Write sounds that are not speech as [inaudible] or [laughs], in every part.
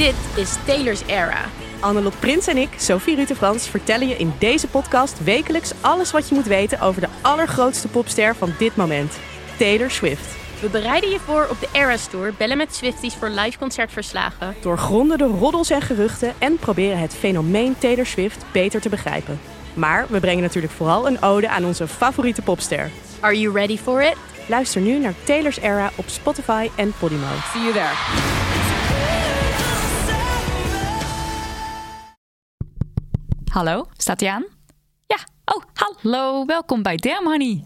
Dit is Taylor's Era. Annelot Prins en ik, Sophie Rutefrans, vertellen je in deze podcast wekelijks alles wat je moet weten over de allergrootste popster van dit moment, Taylor Swift. We bereiden je voor op de Eras Tour, bellen met Swifties voor live concertverslagen. Doorgronden de roddels en geruchten en proberen het fenomeen Taylor Swift beter te begrijpen. Maar we brengen natuurlijk vooral een ode aan onze favoriete popster. Are you ready for it? Luister nu naar Taylor's Era op Spotify en Podimo. See you there. Hallo, staat hij aan? Ja, oh, hallo, welkom bij Damn Honey.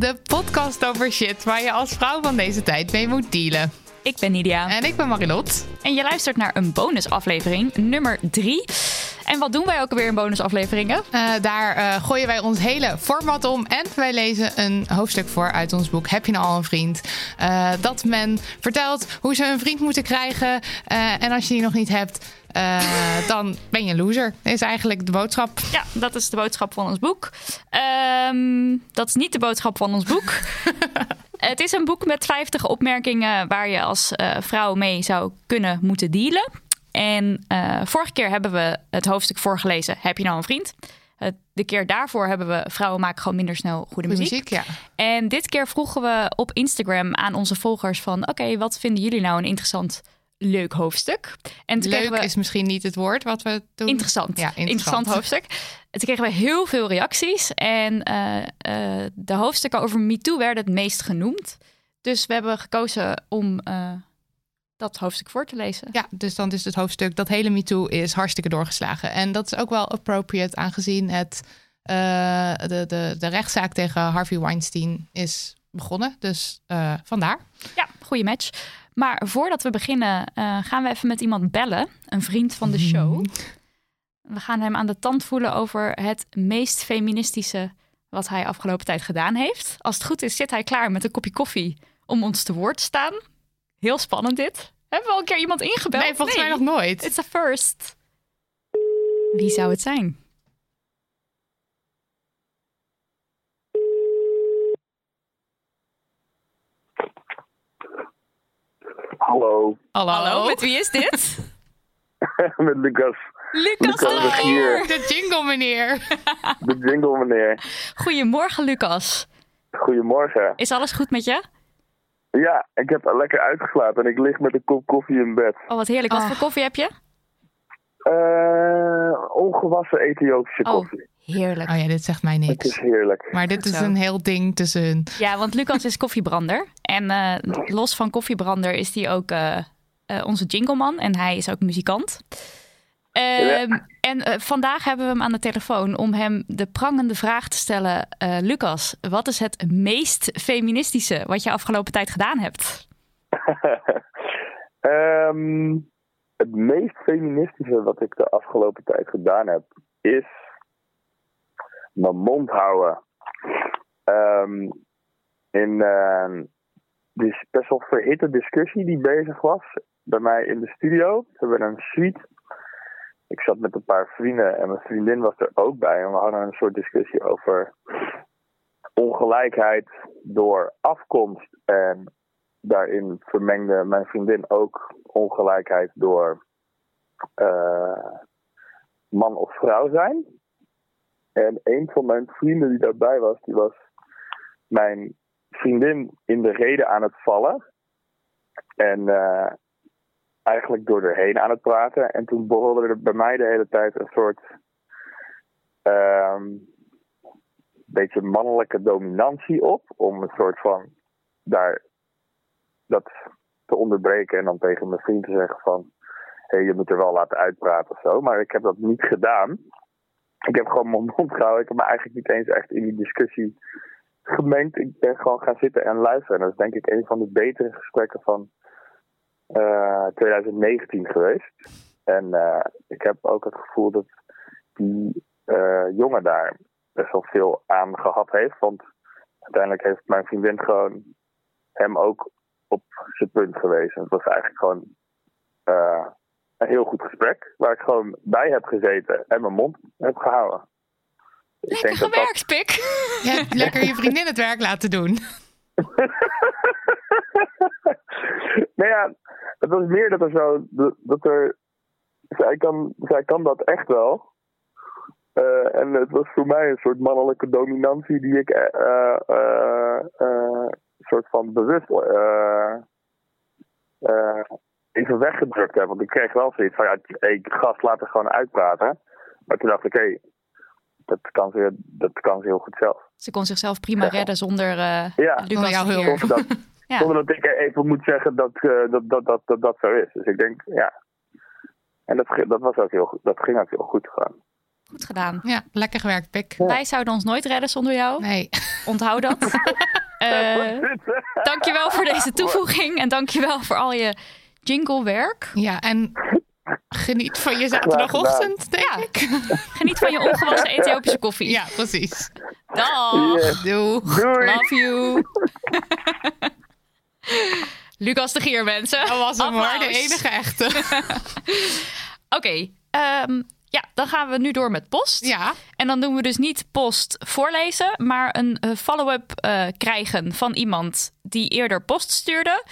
De podcast over shit waar je als vrouw van deze tijd mee moet dealen. Ik ben Nidia En ik ben Marilot. en je luistert naar een bonusaflevering, nummer 3. En wat doen wij ook weer in bonusafleveringen? Eh, daar eh, gooien wij ons hele format om en wij lezen een hoofdstuk voor uit ons boek Heb je nou al een vriend? Eh, dat men vertelt hoe ze een vriend moeten krijgen. En als je die nog niet hebt, eh, dan ben je een loser. Is eigenlijk de boodschap. Ja, dat is de boodschap van ons boek. Ehm, dat is niet de boodschap van ons boek. [laughs] Het is een boek met 50 opmerkingen waar je als eh, vrouw mee zou kunnen moeten dealen. En eh, vorige keer hebben we het hoofdstuk voorgelezen. Heb je nou een vriend? De keer daarvoor hebben we vrouwen maken gewoon minder snel goede muziek, ja. En dit keer vroegen we op Instagram aan onze volgers van... oké, wat vinden jullie nou een interessant, leuk hoofdstuk? En toen Leuk we... is misschien niet het woord wat we doen. Interessant. Ja, interessant. interessant. hoofdstuk. En toen kregen we heel veel reacties. En eh, eh, de hoofdstukken over MeToo werden het meest genoemd. Dus we hebben gekozen om eh, dat hoofdstuk voor te lezen. Ja, dus dan is het hoofdstuk dat hele MeToo is hartstikke doorgeslagen. En dat is ook wel appropriate aangezien het, de, de, de rechtszaak tegen Harvey Weinstein is begonnen. Dus vandaar. Ja, goede match. Maar voordat we beginnen, eh, gaan we even met iemand bellen. Een vriend van de show. We gaan hem aan de tand voelen over het meest feministische wat hij afgelopen tijd gedaan heeft. Als het goed is, zit hij klaar met een kopje koffie om ons te woord te staan. Heel spannend dit. Hebben we al een keer iemand ingebeld? Nee, volgens mij nog nooit. It's a first. Wie zou het zijn? Hallo, Hallo. Hallo, met wie is dit? [laughs] met Lucas, Lucas Lucas de de Gier. De jingle, meneer. de jingle meneer. Goedemorgen, Lucas. Goedemorgen. Is alles goed met je? Ja, ik heb er lekker uitgeslapen en ik lig met een kop koffie in bed. Oh, wat heerlijk. Wat Ah. voor koffie heb je? Eh, ongewassen Ethiopische Oh, koffie. Heerlijk. Oh ja, dit zegt mij Het niks. is heerlijk. Maar dit is zo. een heel ding tussen hun. Ja, want Lucas is koffiebrander. En eh, los van koffiebrander is hij ook eh, eh, onze jingleman. En hij is ook muzikant. Ehm, En vandaag hebben we hem aan de telefoon om hem de prangende vraag te stellen. eh, Lucas, wat is het meest feministische wat je afgelopen tijd gedaan hebt? [laughs] Ehm, het meest feministische wat ik de afgelopen tijd gedaan heb, is mijn mond houden. Ehm, in uh, die best wel verhitte discussie die bezig was bij mij in de studio. We hebben een suite. Ik zat met een paar vrienden en mijn vriendin was er ook bij. En we hadden een soort discussie over ongelijkheid door afkomst. En daarin vermengde mijn vriendin ook ongelijkheid door eh, man of vrouw zijn. En een van mijn vrienden die daarbij was, die was mijn vriendin in de reden aan het vallen. En eh, eigenlijk door erheen aan het praten. En toen borrelde er bij mij de hele tijd een soort ehm, beetje mannelijke dominantie op. Om een soort van daar dat te onderbreken en dan tegen mijn vriend te zeggen van hé, hey, je moet er wel laten uitpraten of zo. Maar ik heb dat niet gedaan. Ik heb gewoon mijn mond gehouden. Ik heb me eigenlijk niet eens echt in die discussie gemengd. Ik ben gewoon gaan zitten en luisteren. En dat is denk ik een van de betere gesprekken van eh, 2019 geweest. En eh, ik heb ook het gevoel dat die eh, jongen daar best wel veel aan gehad heeft. Want uiteindelijk heeft mijn vriendin gewoon hem ook op zijn punt gewezen. Het was eigenlijk gewoon eh, een heel goed gesprek. Waar ik gewoon bij heb gezeten en mijn mond heb gehouden. Ik Lekker denk dat- gewerkt, Pik. Je hebt lekker je vriendin het werk laten doen. [laughs] nou ja, het was meer dat er zo. Dat, er. Zij kan, zij kan dat echt wel. Eh, en het was voor mij een soort mannelijke dominantie die ik eh, eh, eh, eh, soort van bewust eh, eh, even weggedrukt heb. Want ik kreeg wel zoiets van, ja, hey, gast, laat er gewoon uitpraten. Maar toen dacht ik, hé, dat, kan ze, dat kan ze heel goed zelf. Ze kon zichzelf prima redden zonder eh Ja. Lucas jouw hulp. Zonder dat, [laughs] Ja. zonder dat ik even moet zeggen dat, eh, dat, dat, dat, dat dat zo is. Dus ik denk, ja. En dat, dat, was ook heel, dat ging ook heel goed gewoon. Goed gedaan. Ja, lekker gewerkt, Pik. Wij zouden ons nooit redden zonder jou. Nee. Onthoud dat. [laughs] Eh dankjewel voor deze toevoeging. En dankjewel voor al je jinglewerk. Ja, en geniet van je zaterdagochtend, denk Ja. ik. Geniet van je ongewassen [laughs] Ethiopische koffie. Ja, precies. Dag. Yes. Doeg. Doei! Love you. [laughs] Lucas de Gier, mensen. Dat was hem hoor, de enige echte. [laughs] Oké, ehm, ja, dan gaan we nu door met post. Ja, En dan doen we dus niet post voorlezen, maar een eh, follow-up eh, krijgen van iemand die eerder post stuurde.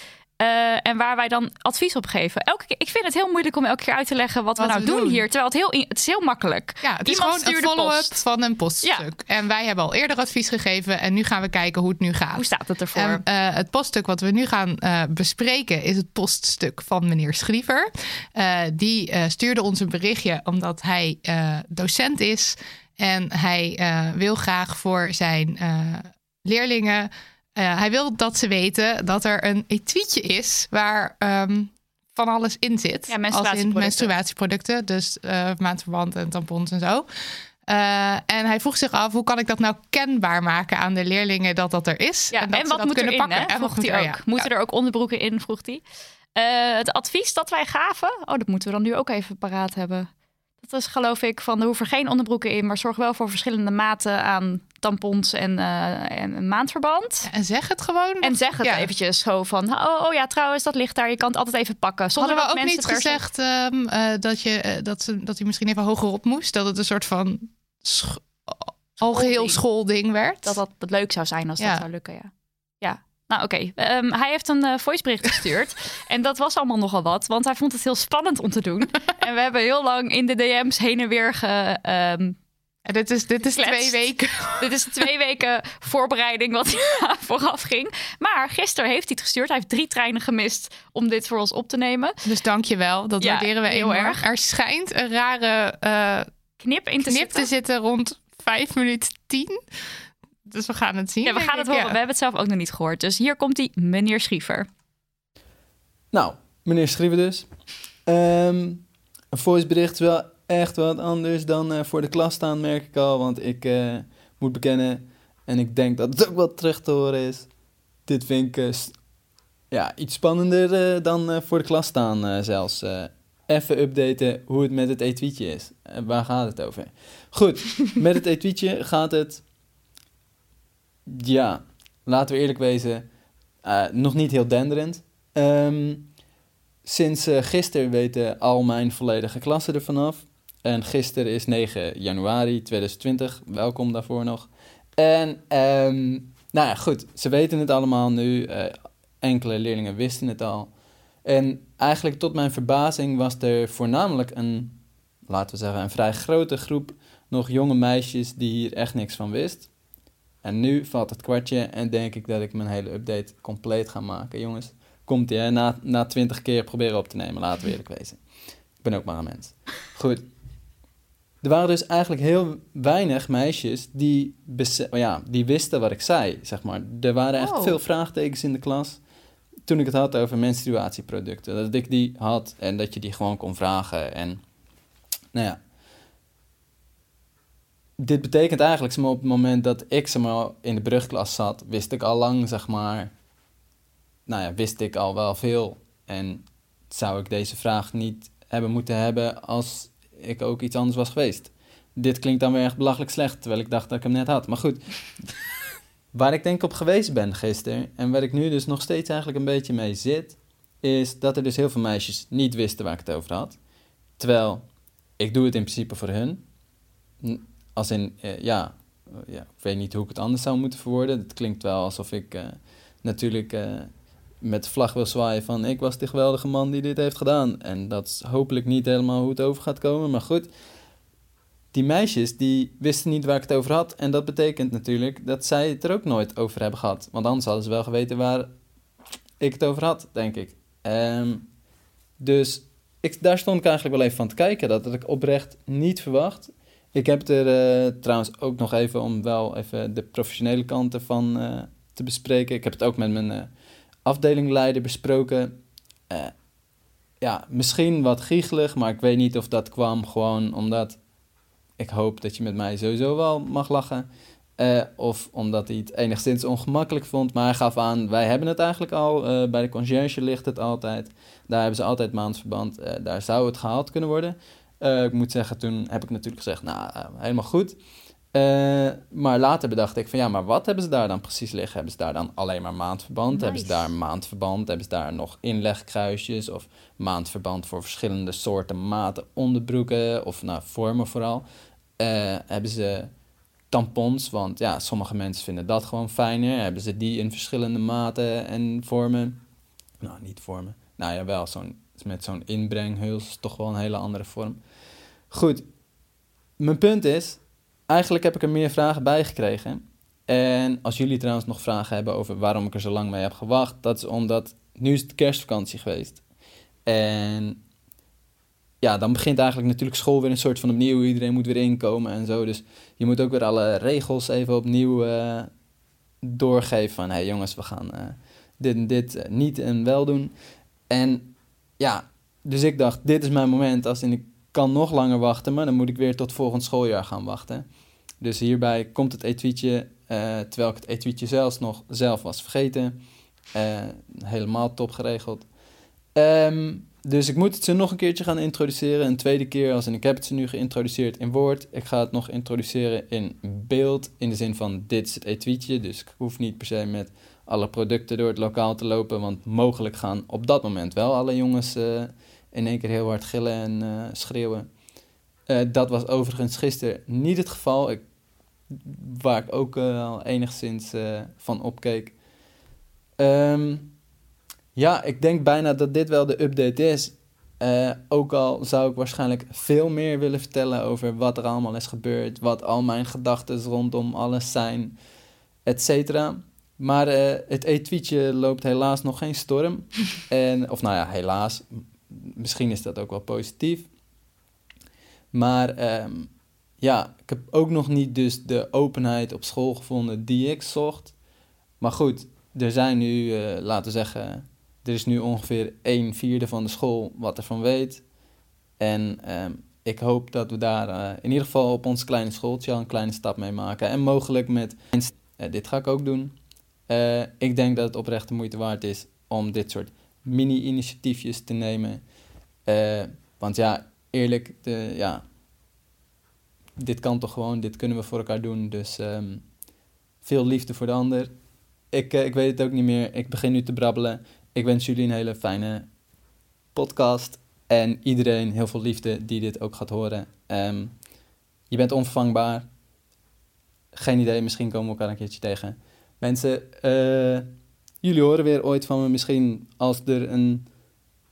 Eh, en waar wij dan advies op geven. Elke keer, ik vind het heel moeilijk om elke keer uit te leggen wat, Wat we nou we doen doen. hier. Terwijl het heel, in- het is heel makkelijk. ja het is Iemand gewoon een follow-up van een poststuk. En wij hebben al eerder advies gegeven en nu gaan we kijken hoe het nu gaat. Hoe staat het ervoor? En, eh, het poststuk wat we nu gaan eh, bespreken is het poststuk van meneer Schriever. Die stuurde ons een berichtje omdat hij docent is. En hij wil graag voor zijn leerlingen. Eh, hij wil dat ze weten dat er een etuietje is waar ehm, van alles in zit. Ja, Als in menstruatieproducten. Dus eh maandverband en tampons en zo. Eh, en hij vroeg zich af, hoe kan ik dat nou kenbaar maken aan de leerlingen dat dat er is? ja, en en, dat ze wat dat moet kunnen erin, pakken. hè? En Vroeg hij ook. ja. Moeten er ook onderbroeken in, vroeg hij. Het advies dat wij gaven, oh, dat moeten we dan nu ook even paraat hebben. Dat is geloof ik van, er hoeven geen onderbroeken in, maar zorg wel voor verschillende maten aan tampons en, eh, en een maandverband. En zeg het gewoon. En zeg het Ja. eventjes zo van, oh, oh ja, trouwens, dat ligt daar. Je kan het altijd even pakken. Zonder Hadden we ook mensen niet gezegd eh, dat, je, eh, dat, ze, dat hij misschien even hoger op moest? Dat het een soort van sch- algeheel schoolding werd? dat dat leuk zou zijn als Ja. dat zou lukken, ja. Ja, nou oké. Ehm, hij heeft een eh, voicebericht gestuurd. [laughs] en dat was allemaal nogal wat, want hij vond het heel spannend om te doen. [laughs] en we hebben heel lang in de DM's heen en weer ge... ehm, En dit is, dit is twee weken. [laughs] dit is twee weken voorbereiding wat [laughs] vooraf ging. Maar gisteren heeft hij het gestuurd. Hij heeft drie treinen gemist om dit voor ons op te nemen. Dus dank je wel. Dat Ja, waarderen we heel enorm. erg. Er schijnt een rare eh, Knip in te knip zitten. te zitten rond 5 minuten 10. Dus we gaan het zien. Ja, we gaan het horen. Ja. We hebben het zelf ook nog niet gehoord. Dus hier komt hij, meneer Schriever. Nou, meneer Schriever dus. Ehm, een voicebericht is wel echt wat anders dan eh, voor de klas staan, merk ik al. Want ik eh, moet bekennen, en ik denk dat het ook wel terug te horen is. Dit vind ik eh, ja, iets spannender dan voor de klas staan zelfs. Even updaten hoe het met het etuietje is. Waar gaat het over? Goed, [laughs] met het etuietje gaat het... Ja, laten we eerlijk wezen, nog niet heel denderend. Ehm, sinds eh, gisteren weten al mijn volledige klassen ervan af. En gisteren is 9 januari 2020. Welkom daarvoor nog. En ehm, nou ja, goed. Ze weten het allemaal nu. Eh, enkele leerlingen wisten het al. En eigenlijk tot mijn verbazing was er voornamelijk een, laten we zeggen, een vrij grote groep nog jonge meisjes die hier echt niks van wist. En nu valt het kwartje en denk ik dat ik mijn hele update compleet ga maken. Jongens, komt ie? Na, na 20 keer proberen op te nemen, laten we eerlijk wezen. Ik ben ook maar een mens. Goed. Er waren dus eigenlijk heel weinig meisjes die, bese- ja, die wisten wat ik zei, zeg maar. Er waren echt Oh. veel vraagtekens in de klas toen ik het had over menstruatieproducten. Dat ik die had en dat je die gewoon kon vragen. En nou ja. dit betekent eigenlijk, op het moment dat ik zeg maar, in de brugklas zat, wist ik al lang, zeg maar, nou ja, wist ik al wel veel. En zou ik deze vraag niet hebben moeten hebben als ik ook iets anders was geweest. Dit klinkt dan weer echt belachelijk slecht, terwijl ik dacht dat ik hem net had. Maar goed, [laughs] waar ik denk op geweest ben gisteren en waar ik nu dus nog steeds eigenlijk een beetje mee zit, is dat er dus heel veel meisjes niet wisten waar ik het over had. Terwijl ik doe het in principe voor hun. Als in, eh, ja, eh, ja, ik weet niet hoe ik het anders zou moeten verwoorden. Het klinkt wel alsof ik eh, natuurlijk met vlag wil zwaaien van ik was de geweldige man die dit heeft gedaan. En dat is hopelijk niet helemaal hoe het over gaat komen, maar goed. Die meisjes die wisten niet waar ik het over had. En dat betekent natuurlijk dat zij het er ook nooit over hebben gehad. Want anders hadden ze wel geweten waar ik het over had, denk ik. Ehm, dus ik, daar stond ik eigenlijk wel even van te kijken. Dat had ik oprecht niet verwacht. Ik heb er eh, trouwens ook nog even om wel even de professionele kant ervan eh, te bespreken. Ik heb het ook met mijn eh, afdelingleider besproken. Eh, ja, misschien wat giechelig, maar ik weet niet of dat kwam gewoon omdat ik hoop dat je met mij sowieso wel mag lachen. Eh, of omdat hij het enigszins ongemakkelijk vond. Maar hij gaf aan, wij hebben het eigenlijk al. Eh, bij de conciërge ligt het altijd. Daar hebben ze altijd maandverband. Eh, daar zou het gehaald kunnen worden. Ik moet zeggen, toen heb ik natuurlijk gezegd, nou, helemaal goed. Eh, maar later bedacht ik van, ja, maar wat hebben ze daar dan precies liggen? Hebben ze daar dan alleen maar maandverband? Hebben ze daar maandverband? Hebben ze daar nog inlegkruisjes? Of maandverband voor verschillende soorten maten onderbroeken? Of nou, vormen vooral. Eh, hebben ze tampons? Want ja, sommige mensen vinden dat gewoon fijner. Hebben ze die in verschillende maten en vormen? Nou, niet vormen. Nou ja, wel, zo'n, met zo'n inbrenghuls toch wel een hele andere vorm. Goed, mijn punt is, eigenlijk heb ik er meer vragen bij gekregen. En als jullie trouwens nog vragen hebben over waarom ik er zo lang mee heb gewacht, dat is omdat nu is het kerstvakantie geweest. En ja, dan begint eigenlijk natuurlijk school weer een soort van opnieuw. Iedereen moet weer inkomen en zo. Dus je moet ook weer alle regels even opnieuw eh, doorgeven. Van hé hey jongens, we gaan eh, dit en dit eh, niet en wel doen. En ja, dus ik dacht, dit is mijn moment. Als in ik kan nog langer wachten, maar dan moet ik weer tot volgend schooljaar gaan wachten. Dus hierbij komt het etuietje, eh, terwijl ik het etuietje zelfs nog zelf was vergeten. Eh, helemaal top geregeld. Ehm, dus ik moet het ze nog een keertje gaan introduceren. Een tweede keer, als in ik heb het ze nu geïntroduceerd in woord. Ik ga het nog introduceren in beeld. In de zin van, dit is het etuietje. Dus ik hoef niet per se met alle producten door het lokaal te lopen. Want mogelijk gaan op dat moment wel alle jongens eh, in één keer heel hard gillen en eh, schreeuwen. Eh, dat was overigens gisteren niet het geval. Ik, waar ik ook eh, al enigszins van opkeek. Ehm, ja, ik denk bijna dat dit wel de update is. Ook al zou ik waarschijnlijk veel meer willen vertellen over wat er allemaal is gebeurd, wat al mijn gedachten rondom alles zijn, et cetera. Maar eh, het etuietje loopt helaas nog geen storm. [laughs] en, of nou ja, helaas. Misschien is dat ook wel positief. Maar ehm, ja, ik heb ook nog niet dus de openheid op school gevonden die ik zocht. Maar goed, er zijn nu, eh, laten we zeggen, er is nu ongeveer een vierde van de school wat ervan weet. En ehm, ik hoop dat we daar eh, in ieder geval op ons kleine schooltje al een kleine stap mee maken. En mogelijk met, eh, dit ga ik ook doen. Ik denk dat het oprecht de moeite waard is om dit soort mini-initiatiefjes te nemen. Eh, want ja, eerlijk, de, ja, dit kan toch gewoon, dit kunnen we voor elkaar doen. Dus ehm, veel liefde voor de ander. Ik, eh, ik weet het ook niet meer. Ik begin nu te brabbelen. Ik wens jullie een hele fijne podcast. En iedereen heel veel liefde die dit ook gaat horen. Ehm, je bent onvervangbaar. Geen idee, misschien komen we elkaar een keertje tegen. Mensen, eh, jullie horen weer ooit van me. Misschien als er een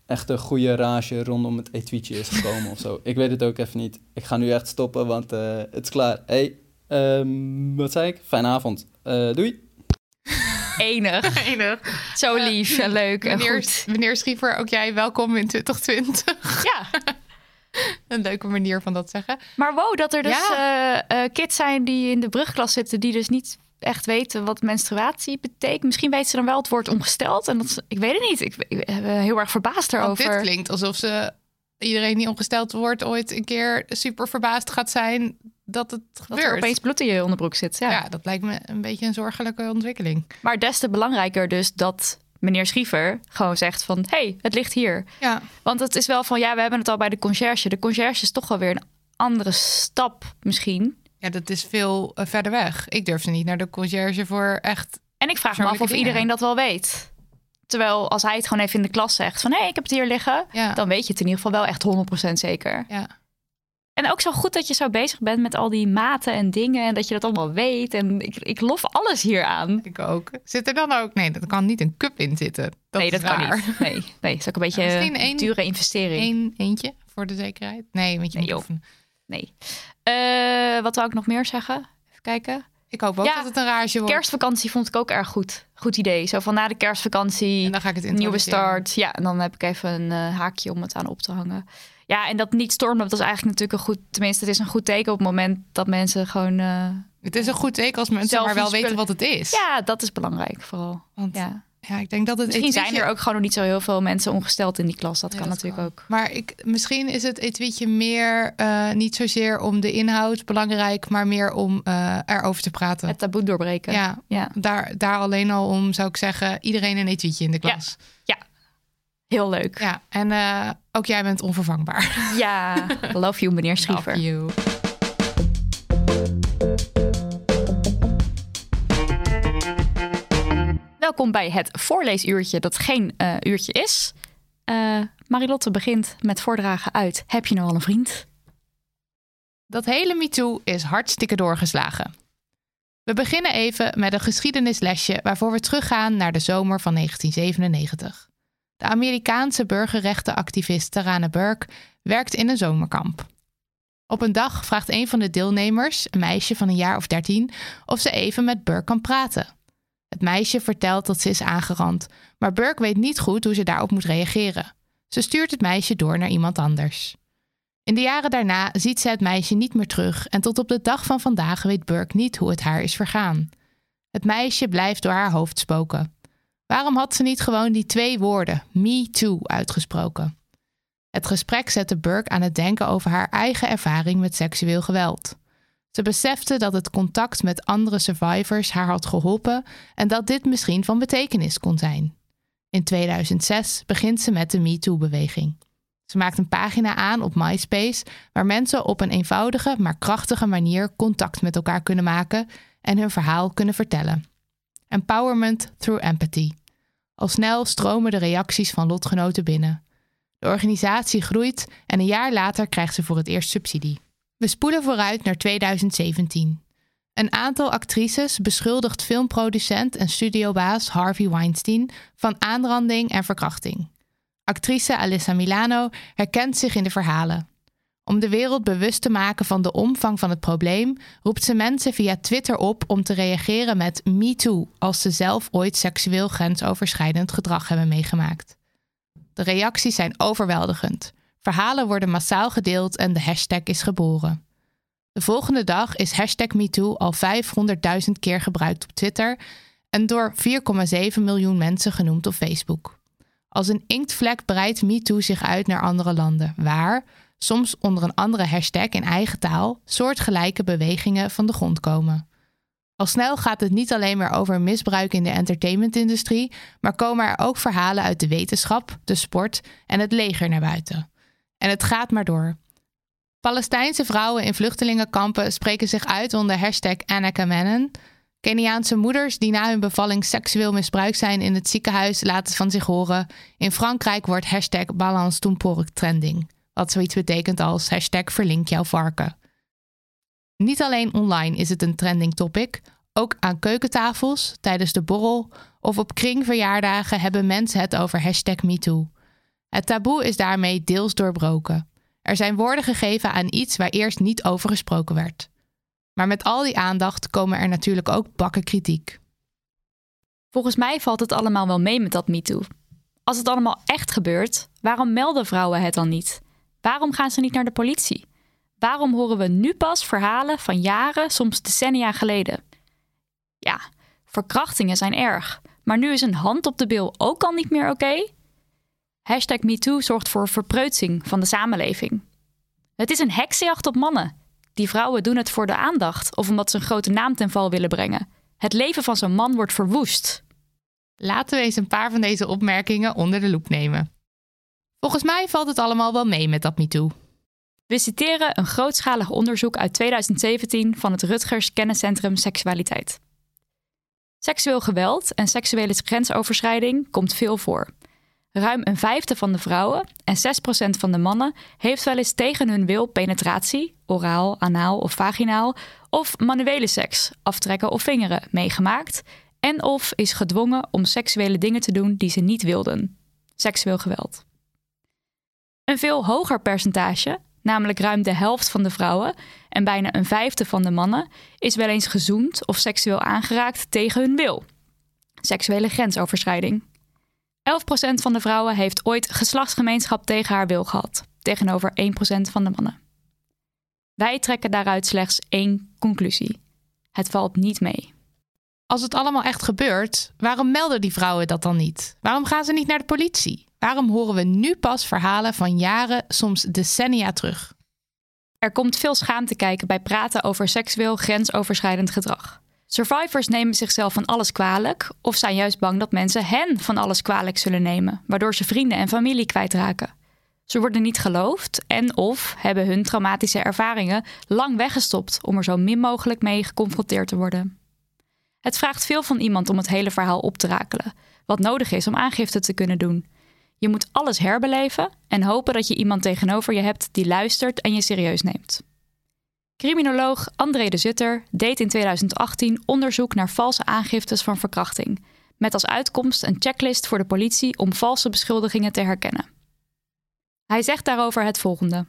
echte goede rage rondom het etuietje is gekomen of zo. Ik weet het ook even niet. Ik ga nu echt stoppen, want eh, het is klaar. Hey, ehm, wat zei ik? Fijne avond. Eh, doei. Enig. [laughs] Enig. Zo lief en leuk en Meneer, goed. meneer Schiever, ook jij welkom in 2020. [laughs] Ja, [laughs] Een leuke manier van dat zeggen. maar wow, dat er dus Ja. eh, eh, kids zijn die in de brugklas zitten... die dus niet echt weten wat menstruatie betekent. Misschien weten ze dan wel het woord ongesteld. En dat, is- ik weet het niet. Ik, ik ben heel erg verbaasd Want erover. dit klinkt alsof ze iedereen die ongesteld wordt ooit een keer super verbaasd gaat zijn dat het Dat er opeens bloed in je onderbroek zit. Ja. ja. dat lijkt me een beetje een zorgelijke ontwikkeling. Maar des te belangrijker dus dat meneer Schiever gewoon zegt van... hey, het ligt hier. Ja, Want het is wel van, ja, we hebben het al bij de conciërge. De conciërge is toch wel weer een andere stap misschien. Ja dat is veel eh, verder weg. Ik durfde niet naar de conciërge voor echt... En ik vraag me af of iedereen dat wel weet. Terwijl als hij het gewoon even in de klas zegt van... hé, hey, ik heb het hier liggen. Ja, Dan weet je het in ieder geval wel echt 100% zeker. ja. En ook zo goed dat je zo bezig bent met al die maten en dingen... en dat je dat allemaal weet. En ik, ik lof alles hier aan. ik ook. Zit er dan ook... Nee, er kan niet een cup in zitten. Dat nee, dat kan niet. Nee, nee, is ook een [laughs] beetje een dure investering. Eén eentje voor de zekerheid? Nee, want je Nee, moet. Nee. Eh, wat wou ik nog meer zeggen? Even kijken. Ik hoop ook Ja, dat het een rage wordt. Kerstvakantie vond ik ook erg goed. Goed idee. Zo van na de kerstvakantie, En dan ga ik het nieuwe start. Ja, en dan heb ik even een eh, haakje om het aan op te hangen. Ja, en dat niet stormen, dat is eigenlijk natuurlijk een goed... Tenminste, het is een goed teken op het moment dat mensen gewoon... eh, Het is een goed teken als mensen maar wel weten wat het is. ja, dat is belangrijk vooral. Want ja. Ja. ik denk dat het Misschien zijn etuietje- er ook gewoon nog niet zo heel veel mensen ongesteld in die klas. Dat Ja, kan dat natuurlijk kan. ook. Maar ik, misschien is het etuietje meer eh, niet zozeer om de inhoud belangrijk, maar meer om eh, erover te praten. Het taboe doorbreken. ja, ja. daar, daar alleen al om zou ik zeggen, iedereen een etuietje in de klas. Heel leuk. Ja, en eh, ook jij bent onvervangbaar. Ja, [laughs] love you meneer Schiever. Love you. Welkom bij het voorleesuurtje dat geen eh, uurtje is. Eh, Marilotte begint met voordragen uit Heb je nou al een vriend? Dat hele MeToo is hartstikke doorgeslagen. We beginnen even met een geschiedenislesje waarvoor we teruggaan naar de zomer van 1997. De Amerikaanse burgerrechtenactivist Tarana Burke werkt in een zomerkamp. Op een dag vraagt een van de deelnemers, een meisje van een jaar of dertien, of ze even met Burke kan praten. Het meisje vertelt dat ze is aangerand, maar Burke weet niet goed hoe ze daarop moet reageren. Ze stuurt het meisje door naar iemand anders. In de jaren daarna ziet ze het meisje niet meer terug en tot op de dag van vandaag weet Burke niet hoe het haar is vergaan. Het meisje blijft door haar hoofd spoken. Waarom had ze niet gewoon die twee woorden, me too, uitgesproken? Het gesprek zette Burke aan het denken over haar eigen ervaring met seksueel geweld. Ze besefte dat het contact met andere survivors haar had geholpen en dat dit misschien van betekenis kon zijn. In 2006 begint ze met de MeToo-beweging. Ze maakt een pagina aan op MySpace waar mensen op een eenvoudige maar krachtige manier contact met elkaar kunnen maken en hun verhaal kunnen vertellen. Empowerment through empathy. Al snel stromen de reacties van lotgenoten binnen. De organisatie groeit en een jaar later krijgt ze voor het eerst subsidie. We spoelen vooruit naar 2017. Een aantal actrices beschuldigt filmproducent en studiobaas Harvey Weinstein van aanranding en verkrachting. Actrice Alyssa Milano herkent zich in de verhalen. Om de wereld bewust te maken van de omvang van het probleem, roept ze mensen via Twitter op om te reageren met MeToo als ze zelf ooit seksueel grensoverschrijdend gedrag hebben meegemaakt. De reacties zijn overweldigend. Verhalen worden massaal gedeeld en de hashtag is geboren. De volgende dag is hashtag MeToo al 500.000 keer gebruikt op Twitter en door 4,7 miljoen mensen genoemd op Facebook. Als een inktvlek breidt MeToo zich uit naar andere landen, waar, soms onder een andere hashtag in eigen taal, soortgelijke bewegingen van de grond komen. Al snel gaat het niet alleen meer over misbruik in de entertainmentindustrie, maar komen er ook verhalen uit de wetenschap, de sport en het leger naar buiten. En het gaat maar door. Palestijnse vrouwen in vluchtelingenkampen spreken zich uit onder hashtag. Keniaanse moeders die na hun bevalling seksueel misbruikt zijn in het ziekenhuis laten van zich horen. In Frankrijk wordt hashtag balance trending. Wat zoiets betekent als hashtag verlink jouw varken. Niet alleen online is het een trending topic. Ook aan keukentafels, tijdens de borrel of op kringverjaardagen hebben mensen het over hashtag MeToo. Het taboe is daarmee deels doorbroken. Er zijn woorden gegeven aan iets waar eerst niet over gesproken werd. Maar met al die aandacht komen er natuurlijk ook bakken kritiek. Volgens mij valt het allemaal wel mee met dat MeToo. Als het allemaal echt gebeurt, waarom melden vrouwen het dan niet? Waarom gaan ze niet naar de politie? Waarom horen we nu pas verhalen van jaren, soms decennia geleden? Ja, verkrachtingen zijn erg, maar nu is een hand op de bil ook al niet meer oké? Hashtag MeToo zorgt voor verpreutsing van de samenleving. Het is een heksenjacht op mannen. Die vrouwen doen het voor de aandacht of omdat ze een grote naam ten val willen brengen. Het leven van zo'n man wordt verwoest. Laten we eens een paar van deze opmerkingen onder de loep nemen. Volgens mij valt het allemaal wel mee met dat MeToo. We citeren een grootschalig onderzoek uit 2017 van het Rutgers Kenniscentrum Seksualiteit. Seksueel geweld en seksuele grensoverschrijding komt veel voor. Ruim een vijfde van de vrouwen en 6% van de mannen heeft wel eens tegen hun wil penetratie, oraal, anaal of vaginaal, of manuele seks, aftrekken of vingeren, meegemaakt en of is gedwongen om seksuele dingen te doen die ze niet wilden. Seksueel geweld. Een veel hoger percentage, namelijk ruim de helft van de vrouwen en bijna een vijfde van de mannen, is wel eens gezoend of seksueel aangeraakt tegen hun wil. Seksuele grensoverschrijding. 11% van de vrouwen heeft ooit geslachtsgemeenschap tegen haar wil gehad, tegenover 1% van de mannen. Wij trekken daaruit slechts één conclusie: het valt niet mee. Als het allemaal echt gebeurt, waarom melden die vrouwen dat dan niet? Waarom gaan ze niet naar de politie? Waarom horen we nu pas verhalen van jaren, soms decennia terug? Er komt veel schaamte kijken bij praten over seksueel grensoverschrijdend gedrag. Survivors nemen zichzelf van alles kwalijk of zijn juist bang dat mensen hen van alles kwalijk zullen nemen, waardoor ze vrienden en familie kwijtraken. Ze worden niet geloofd en of hebben hun traumatische ervaringen lang weggestopt om er zo min mogelijk mee geconfronteerd te worden. Het vraagt veel van iemand om het hele verhaal op te rakelen, wat nodig is om aangifte te kunnen doen. Je moet alles herbeleven en hopen dat je iemand tegenover je hebt die luistert en je serieus neemt. Criminoloog André de Zutter deed in 2018 onderzoek naar valse aangiftes van verkrachting, met als uitkomst een checklist voor de politie om valse beschuldigingen te herkennen. Hij zegt daarover het volgende.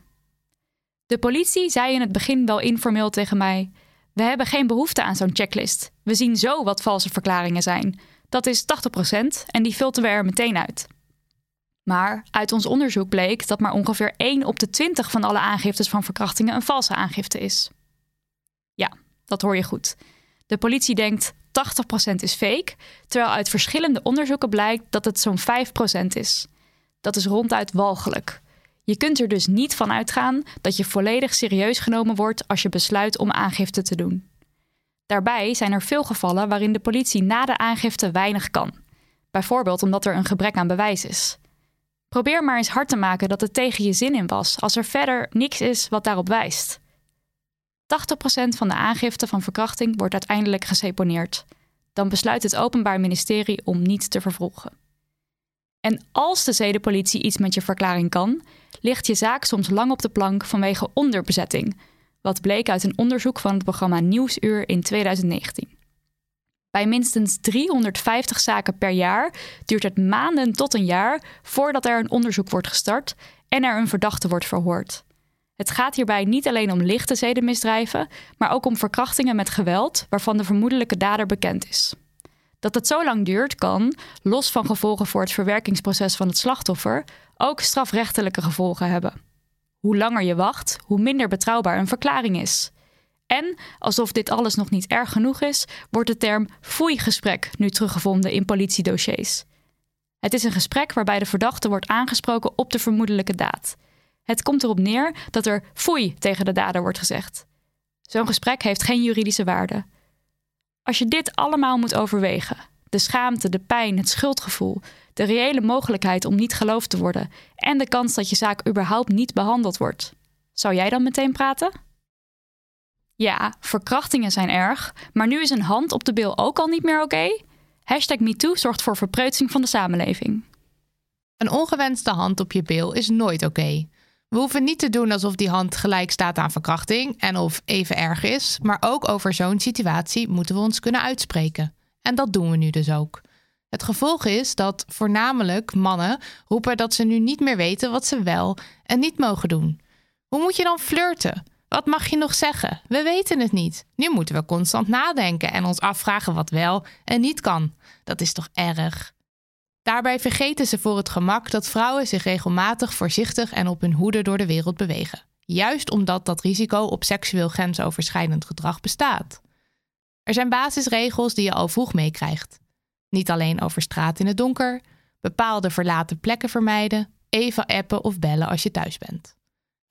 De politie zei in het begin wel informeel tegen mij: We hebben geen behoefte aan zo'n checklist. We zien zo wat valse verklaringen zijn. Dat is 80% en die filteren we er meteen uit. Maar uit ons onderzoek bleek dat maar ongeveer 1 op de 20 van alle aangiftes van verkrachtingen een valse aangifte is. Ja, dat hoor je goed. De politie denkt 80% is fake, terwijl uit verschillende onderzoeken blijkt dat het zo'n 5% is. Dat is ronduit walgelijk. Je kunt er dus niet van uitgaan dat je volledig serieus genomen wordt als je besluit om aangifte te doen. Daarbij zijn er veel gevallen waarin de politie na de aangifte weinig kan. Bijvoorbeeld omdat er een gebrek aan bewijs is. Probeer maar eens hard te maken dat het tegen je zin in was, als er verder niks is wat daarop wijst. 80% van de aangifte van verkrachting wordt uiteindelijk geseponeerd. Dan besluit het Openbaar Ministerie om niet te vervolgen. En als de zedenpolitie iets met je verklaring kan, ligt je zaak soms lang op de plank vanwege onderbezetting, wat bleek uit een onderzoek van het programma Nieuwsuur in 2019. Bij minstens 350 zaken per jaar duurt het maanden tot een jaar voordat er een onderzoek wordt gestart en er een verdachte wordt verhoord. Het gaat hierbij niet alleen om lichte zedenmisdrijven, maar ook om verkrachtingen met geweld waarvan de vermoedelijke dader bekend is. Dat het zo lang duurt kan, los van gevolgen voor het verwerkingsproces van het slachtoffer, ook strafrechtelijke gevolgen hebben. Hoe langer je wacht, hoe minder betrouwbaar een verklaring is. En, alsof dit alles nog niet erg genoeg is, wordt de term foei-gesprek nu teruggevonden in politiedossiers. Het is een gesprek waarbij de verdachte wordt aangesproken op de vermoedelijke daad. Het komt erop neer dat er foei tegen de dader wordt gezegd. Zo'n gesprek heeft geen juridische waarde. Als je dit allemaal moet overwegen, de schaamte, de pijn, het schuldgevoel, de reële mogelijkheid om niet geloofd te worden en de kans dat je zaak überhaupt niet behandeld wordt, zou jij dan meteen praten? Ja, verkrachtingen zijn erg, maar nu is een hand op de bil ook al niet meer oké? Hashtag MeToo zorgt voor verpreutsing van de samenleving. Een ongewenste hand op je bil is nooit oké. We hoeven niet te doen alsof die hand gelijk staat aan verkrachting en of even erg is, maar ook over zo'n situatie moeten we ons kunnen uitspreken. En dat doen we nu dus ook. Het gevolg is dat voornamelijk mannen roepen dat ze nu niet meer weten wat ze wel en niet mogen doen. Hoe moet je dan flirten? Wat mag je nog zeggen? We weten het niet. Nu moeten we constant nadenken en ons afvragen wat wel en niet kan. Dat is toch erg? Daarbij vergeten ze voor het gemak dat vrouwen zich regelmatig voorzichtig en op hun hoede door de wereld bewegen. Juist omdat dat risico op seksueel grensoverschrijdend gedrag bestaat. Er zijn basisregels die je al vroeg meekrijgt. Niet alleen over straat in het donker, bepaalde verlaten plekken vermijden, even appen of bellen als je thuis bent.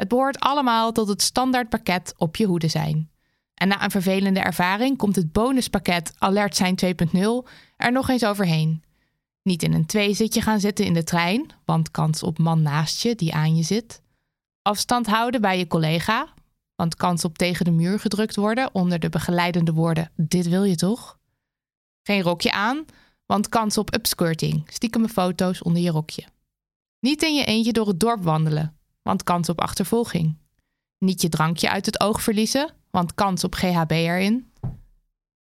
Het behoort allemaal tot het standaardpakket op je hoede zijn. En na een vervelende ervaring komt het bonuspakket Alert zijn 2.0 er nog eens overheen. Niet in een tweezitje gaan zitten in de trein, want kans op man naast je die aan je zit. Afstand houden bij je collega, want kans op tegen de muur gedrukt worden onder de begeleidende woorden: Dit wil je toch? Geen rokje aan, want kans op upskirting, stiekeme foto's onder je rokje. Niet in je eentje door het dorp wandelen, want kans op achtervolging. Niet je drankje uit het oog verliezen, want kans op GHB erin.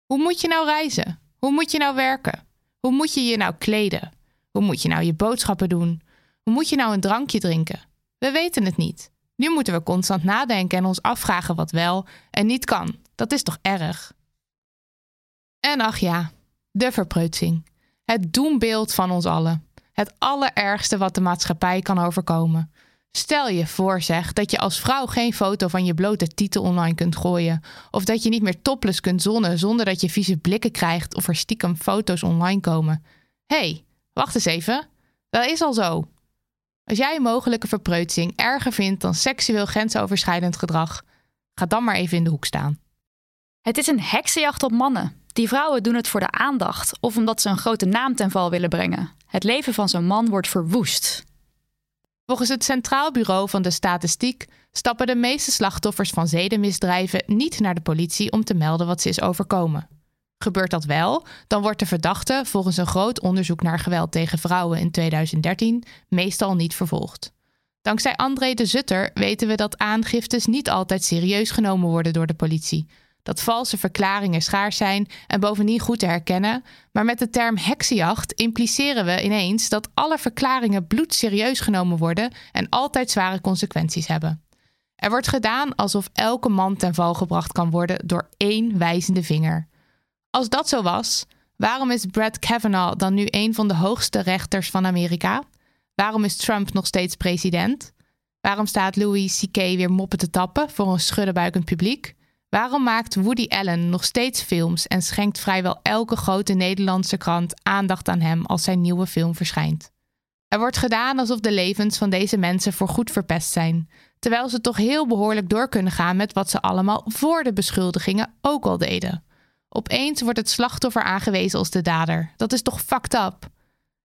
Hoe moet je nou reizen? Hoe moet je nou werken? Hoe moet je je nou kleden? Hoe moet je nou je boodschappen doen? Hoe moet je nou een drankje drinken? We weten het niet. Nu moeten we constant nadenken en ons afvragen wat wel en niet kan. Dat is toch erg? En ach ja, de verpreutsing. Het doembeeld van ons allen. Het allerergste wat de maatschappij kan overkomen. Stel je voor, zeg, dat je als vrouw geen foto van je blote titel online kunt gooien. Of dat je niet meer topless kunt zonnen zonder dat je vieze blikken krijgt of er stiekem foto's online komen. Hé, hey, wacht eens even. Dat is al zo. Als jij een mogelijke verpreutsing erger vindt dan seksueel grensoverschrijdend gedrag, ga dan maar even in de hoek staan. Het is een heksenjacht op mannen. Die vrouwen doen het voor de aandacht of omdat ze een grote naam ten val willen brengen. Het leven van zo'n man wordt verwoest. Volgens het Centraal Bureau van de Statistiek stappen de meeste slachtoffers van zedenmisdrijven niet naar de politie om te melden wat ze is overkomen. Gebeurt dat wel, dan wordt de verdachte volgens een groot onderzoek naar geweld tegen vrouwen in 2013 meestal niet vervolgd. Dankzij André de Zutter weten we dat aangiftes niet altijd serieus genomen worden door de politie, dat valse verklaringen schaars zijn en bovendien goed te herkennen, maar met de term heksenjacht impliceren we ineens dat alle verklaringen bloedserieus genomen worden en altijd zware consequenties hebben. Er wordt gedaan alsof elke man ten val gebracht kan worden door één wijzende vinger. Als dat zo was, waarom is Brett Kavanaugh dan nu een van de hoogste rechters van Amerika? Waarom is Trump nog steeds president? Waarom staat Louis C.K. weer moppen te tappen voor een schuddenbuikend publiek? Waarom maakt Woody Allen nog steeds films en schenkt vrijwel elke grote Nederlandse krant aandacht aan hem als zijn nieuwe film verschijnt? Er wordt gedaan alsof de levens van deze mensen voorgoed verpest zijn, terwijl ze toch heel behoorlijk door kunnen gaan met wat ze allemaal voor de beschuldigingen ook al deden. Opeens wordt het slachtoffer aangewezen als de dader. Dat is toch fucked up?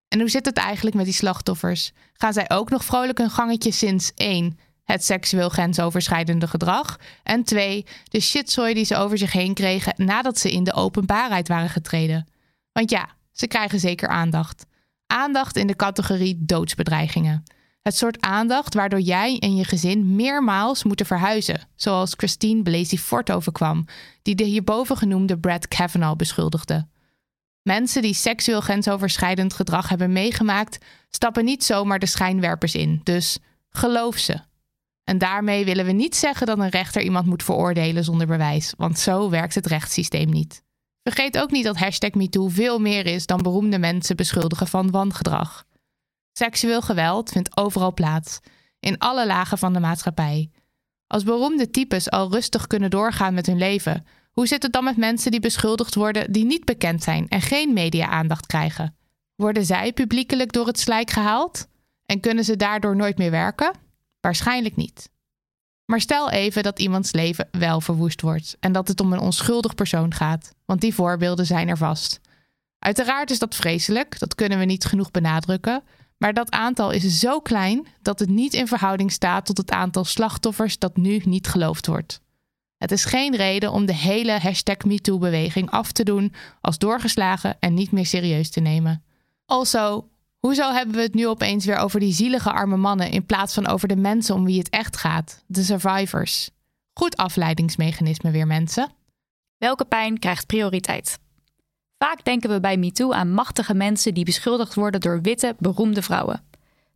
En hoe zit het eigenlijk met die slachtoffers? Gaan zij ook nog vrolijk een gangetje sinds 1 het seksueel grensoverschrijdende gedrag. En twee, de shitzooi die ze over zich heen kregen nadat ze in de openbaarheid waren getreden. Want ja, ze krijgen zeker aandacht. Aandacht in de categorie doodsbedreigingen. Het soort aandacht waardoor jij en je gezin meermaals moeten verhuizen, zoals Christine Blasey Ford overkwam, die de hierboven genoemde Brad Kavanaugh beschuldigde. Mensen die seksueel grensoverschrijdend gedrag hebben meegemaakt, stappen niet zomaar de schijnwerpers in, dus geloof ze. En daarmee willen we niet zeggen dat een rechter iemand moet veroordelen zonder bewijs, want zo werkt het rechtssysteem niet. Vergeet ook niet dat hashtag MeToo veel meer is dan beroemde mensen beschuldigen van wangedrag. Seksueel geweld vindt overal plaats, in alle lagen van de maatschappij. Als beroemde types al rustig kunnen doorgaan met hun leven, hoe zit het dan met mensen die beschuldigd worden die niet bekend zijn en geen media-aandacht krijgen? Worden zij publiekelijk door het slijk gehaald? En kunnen ze daardoor nooit meer werken? Waarschijnlijk niet. Maar stel even dat iemands leven wel verwoest wordt en dat het om een onschuldig persoon gaat, want die voorbeelden zijn er vast. Uiteraard is dat vreselijk, dat kunnen we niet genoeg benadrukken, maar dat aantal is zo klein dat het niet in verhouding staat tot het aantal slachtoffers dat nu niet geloofd wordt. Het is geen reden om de hele hashtag MeToo-beweging af te doen als doorgeslagen en niet meer serieus te nemen. Also, Hoezo hebben we het nu opeens weer over die zielige arme mannen in plaats van over de mensen om wie het echt gaat, de survivors? Goed afleidingsmechanisme weer, mensen. Welke pijn krijgt prioriteit? Vaak denken we bij MeToo aan machtige mensen die beschuldigd worden door witte, beroemde vrouwen.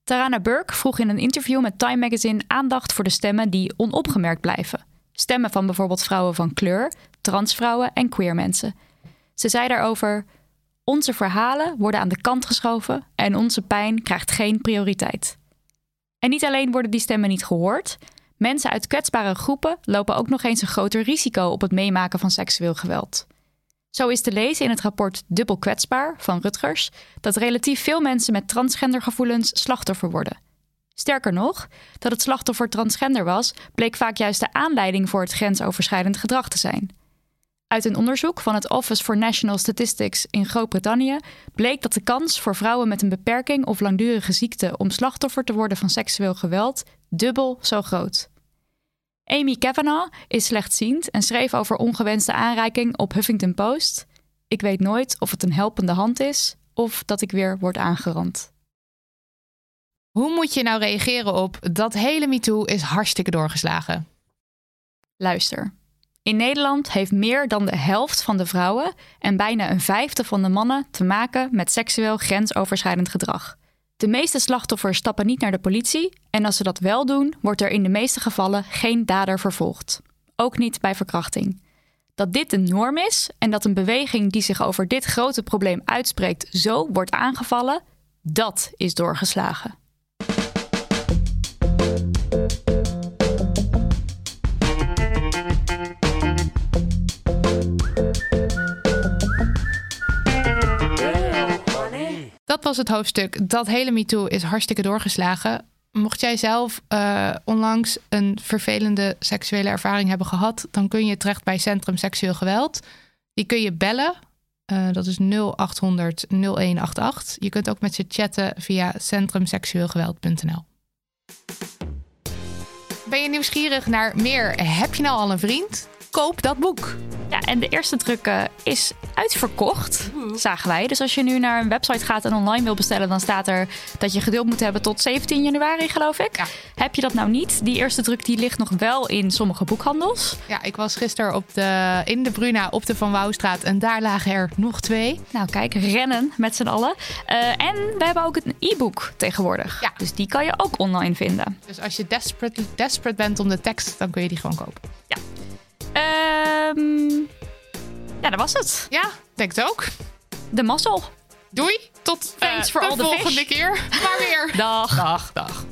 Tarana Burke vroeg in een interview met Time Magazine aandacht voor de stemmen die onopgemerkt blijven. Stemmen van bijvoorbeeld vrouwen van kleur, transvrouwen en queer mensen. Ze zei daarover: onze verhalen worden aan de kant geschoven en onze pijn krijgt geen prioriteit. En niet alleen worden die stemmen niet gehoord, mensen uit kwetsbare groepen lopen ook nog eens een groter risico op het meemaken van seksueel geweld. Zo is te lezen in het rapport Dubbel kwetsbaar van Rutgers dat relatief veel mensen met transgendergevoelens slachtoffer worden. Sterker nog, dat het slachtoffer transgender was, bleek vaak juist de aanleiding voor het grensoverschrijdend gedrag te zijn. Uit een onderzoek van het Office for National Statistics in Groot-Brittannië bleek dat de kans voor vrouwen met een beperking of langdurige ziekte om slachtoffer te worden van seksueel geweld dubbel zo groot. Amy Kavanagh is slechtziend en schreef over ongewenste aanreiking op Huffington Post: Ik weet nooit of het een helpende hand is of dat ik weer word aangerand. Hoe moet je nou reageren op dat hele MeToo is hartstikke doorgeslagen? Luister. In Nederland heeft meer dan de helft van de vrouwen en bijna een vijfde van de mannen te maken met seksueel grensoverschrijdend gedrag. De meeste slachtoffers stappen niet naar de politie en als ze dat wel doen, wordt er in de meeste gevallen geen dader vervolgd. Ook niet bij verkrachting. Dat dit de norm is en dat een beweging die zich over dit grote probleem uitspreekt zo wordt aangevallen, dat is doorgeslagen. Dat was het hoofdstuk. Dat hele MeToo is hartstikke doorgeslagen. Mocht jij zelf uh, onlangs een vervelende seksuele ervaring hebben gehad, dan kun je terecht bij Centrum Seksueel Geweld. Die kun je bellen. Uh, dat is 0800 0188. Je kunt ook met ze chatten via centrumseksueelgeweld.nl. Ben je nieuwsgierig naar meer? Heb je nou al een vriend? Koop dat boek. Ja, en de eerste druk uh, is uitverkocht, zagen wij. Dus als je nu naar een website gaat en online wil bestellen, dan staat er dat je geduld moet hebben tot 17 januari, geloof ik. Ja. Heb je dat nou niet? Die eerste druk die ligt nog wel in sommige boekhandels. Ja, ik was gisteren op de, in de Bruna op de Van Wouwstraat en daar lagen er nog twee. Nou, kijk, rennen met z'n allen. Uh, en we hebben ook een e-book tegenwoordig. Ja. Dus die kan je ook online vinden. Dus als je desperate, desperate bent om de tekst, dan kun je die gewoon kopen. Ja. Um, ja, dat was het. Ja, denk het ook. De mazzel. Doei. Tot Thanks uh, for de all the volgende fish. keer. [laughs] Maar weer. Dag. Dag, dag.